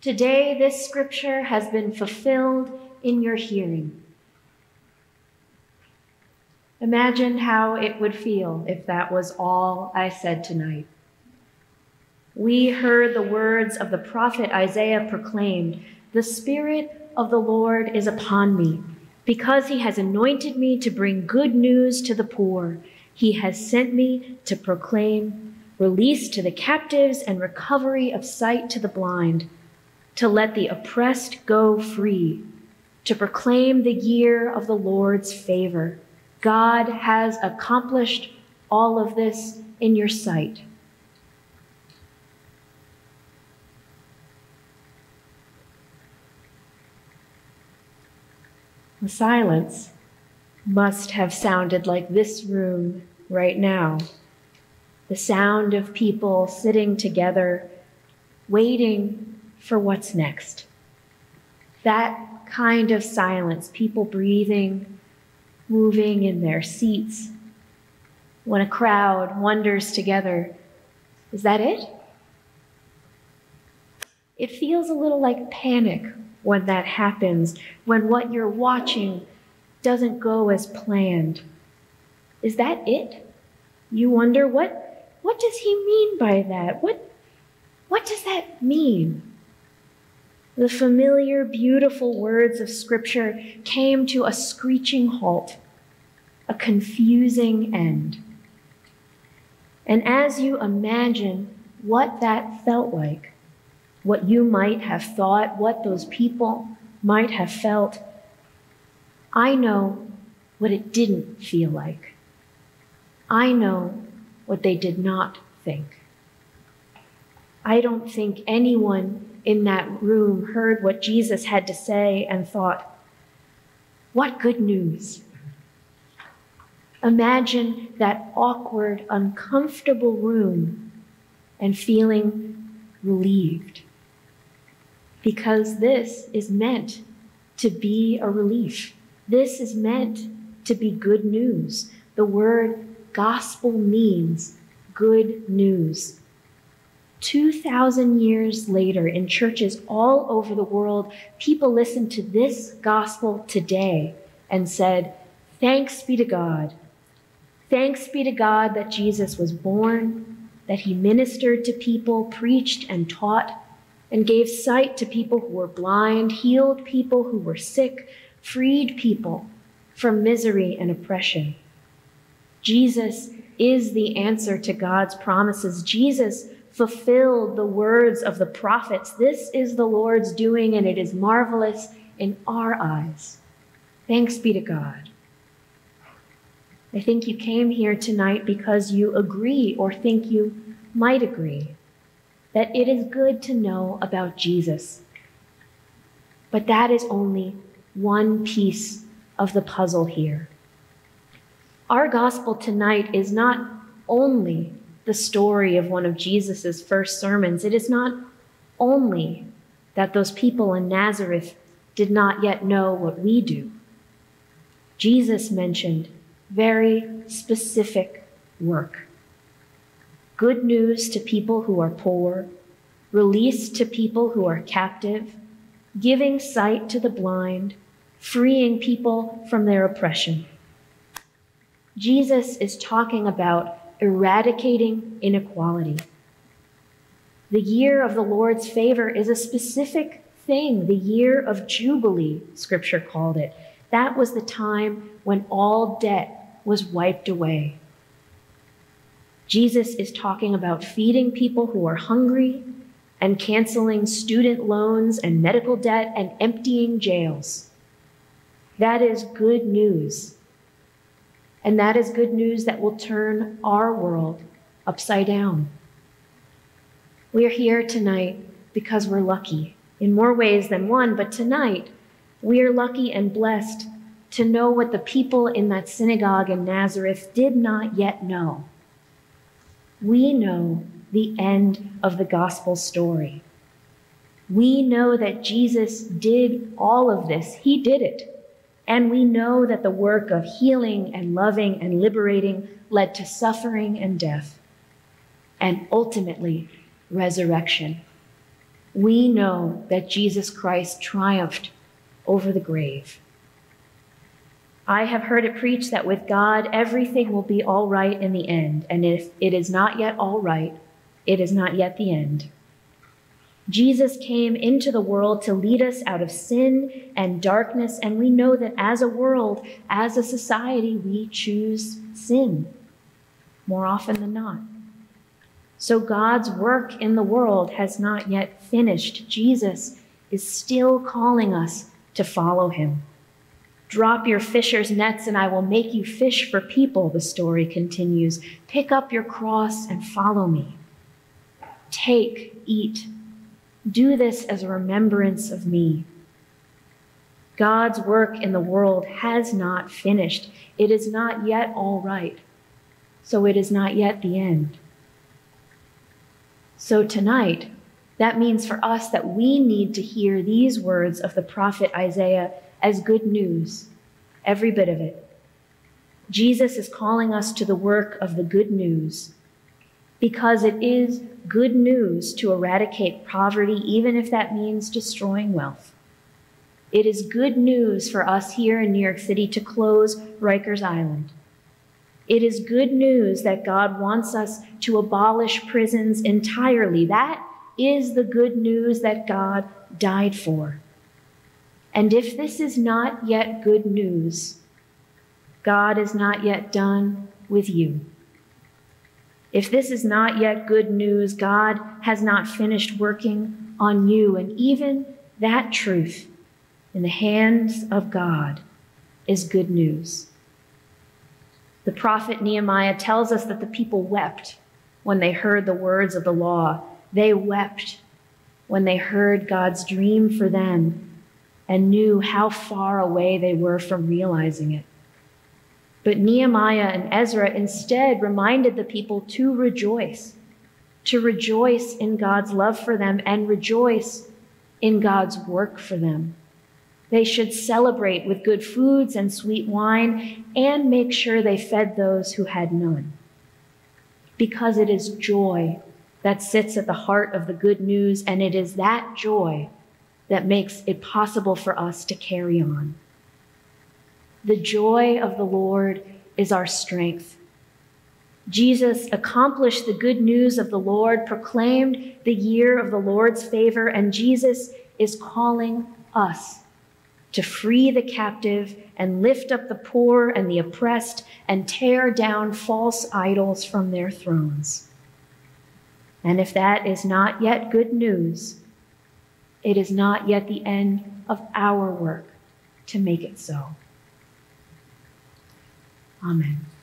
Today, this scripture has been fulfilled in your hearing. Imagine how it would feel if that was all I said tonight. We heard the words of the prophet Isaiah proclaimed The Spirit of the Lord is upon me, because he has anointed me to bring good news to the poor. He has sent me to proclaim release to the captives and recovery of sight to the blind, to let the oppressed go free, to proclaim the year of the Lord's favor. God has accomplished all of this in your sight. The silence must have sounded like this room right now. The sound of people sitting together, waiting for what's next. That kind of silence, people breathing, moving in their seats. When a crowd wonders together, is that it? It feels a little like panic when that happens, when what you're watching doesn't go as planned. Is that it? You wonder what what does he mean by that? What what does that mean? The familiar, beautiful words of Scripture came to a screeching halt, a confusing end. And as you imagine what that felt like, what you might have thought, what those people might have felt, I know what it didn't feel like. I know what they did not think. I don't think anyone in that room heard what Jesus had to say and thought, what good news. Imagine that awkward, uncomfortable room and feeling relieved. Because this is meant to be a relief. This is meant to be good news. The word gospel means good news. 2,000 years later, in churches all over the world, people listened to this gospel today and said, Thanks be to God. Thanks be to God that Jesus was born, that he ministered to people, preached and taught, and gave sight to people who were blind, healed people who were sick, freed people from misery and oppression. Jesus is the answer to God's promises. Jesus fulfilled the words of the prophets. This is the Lord's doing, and it is marvelous in our eyes. Thanks be to God. I think you came here tonight because you agree or think you might agree that it is good to know about Jesus. But that is only one piece of the puzzle here. Our gospel tonight is not only the story of one of Jesus' first sermons, it is not only that those people in Nazareth did not yet know what we do. Jesus mentioned very specific work good news to people who are poor, release to people who are captive, giving sight to the blind, freeing people from their oppression. Jesus is talking about eradicating inequality. The year of the Lord's favor is a specific thing, the year of Jubilee, Scripture called it. That was the time when all debt was wiped away. Jesus is talking about feeding people who are hungry and canceling student loans and medical debt and emptying jails. That is good news and that is good news that will turn our world upside down. We are here tonight because we're lucky in more ways than one, but tonight we are lucky and blessed to know what the people in that synagogue in Nazareth did not yet know. We know the end of the gospel story. We know that Jesus did all of this, He did it. And we know that the work of healing and loving and liberating led to suffering and death, and ultimately resurrection. we know that Jesus Christ triumphed over the grave. I have heard it preached that with God, everything will be all right in the end. And if it is not yet all right, it is not yet the end. Jesus came into the world to lead us out of sin and darkness, and we know that as a world, as a society, we choose sin more often than not. So God's work in the world has not yet finished. Jesus is still calling us to follow him. Drop your fisher's nets and I will make you fish for people, the story continues. Pick up your cross and follow me. Take, eat, do this as a remembrance of me. God's work in the world has not finished. It is not yet all right. So it is not yet the end. So tonight, that means for us that we need to hear these words of the prophet Isaiah as good news, every bit of it. Jesus is calling us to the work of the good news because it is good news to eradicate poverty, even if that means destroying wealth. It is good news for us here in New York City to close Rikers Island. It is good news that God wants us to abolish prisons entirely. That is the good news that God died for. And if this is not yet good news, God is not yet done with you. If this is not yet good news, God has not finished working on you. And even that truth in the hands of God is good news. The prophet Nehemiah tells us that the people wept when they heard the words of the law. They wept when they heard God's dream for them and knew how far away they were from realizing it. But Nehemiah and Ezra instead reminded the people to rejoice, to rejoice in God's love for them and rejoice in God's work for them. They should celebrate with good foods and sweet wine and make sure they fed those who had none. Because it is joy that sits at the heart of the good news, and it is that joy that makes it possible for us to carry on. The joy of the Lord is our strength. Jesus accomplished the good news of the Lord, proclaimed the year of the Lord's favor, and Jesus is calling us to free the captive and lift up the poor and the oppressed and tear down false idols from their thrones. And if that is not yet good news, it is not yet the end of our work to make it so. Amen.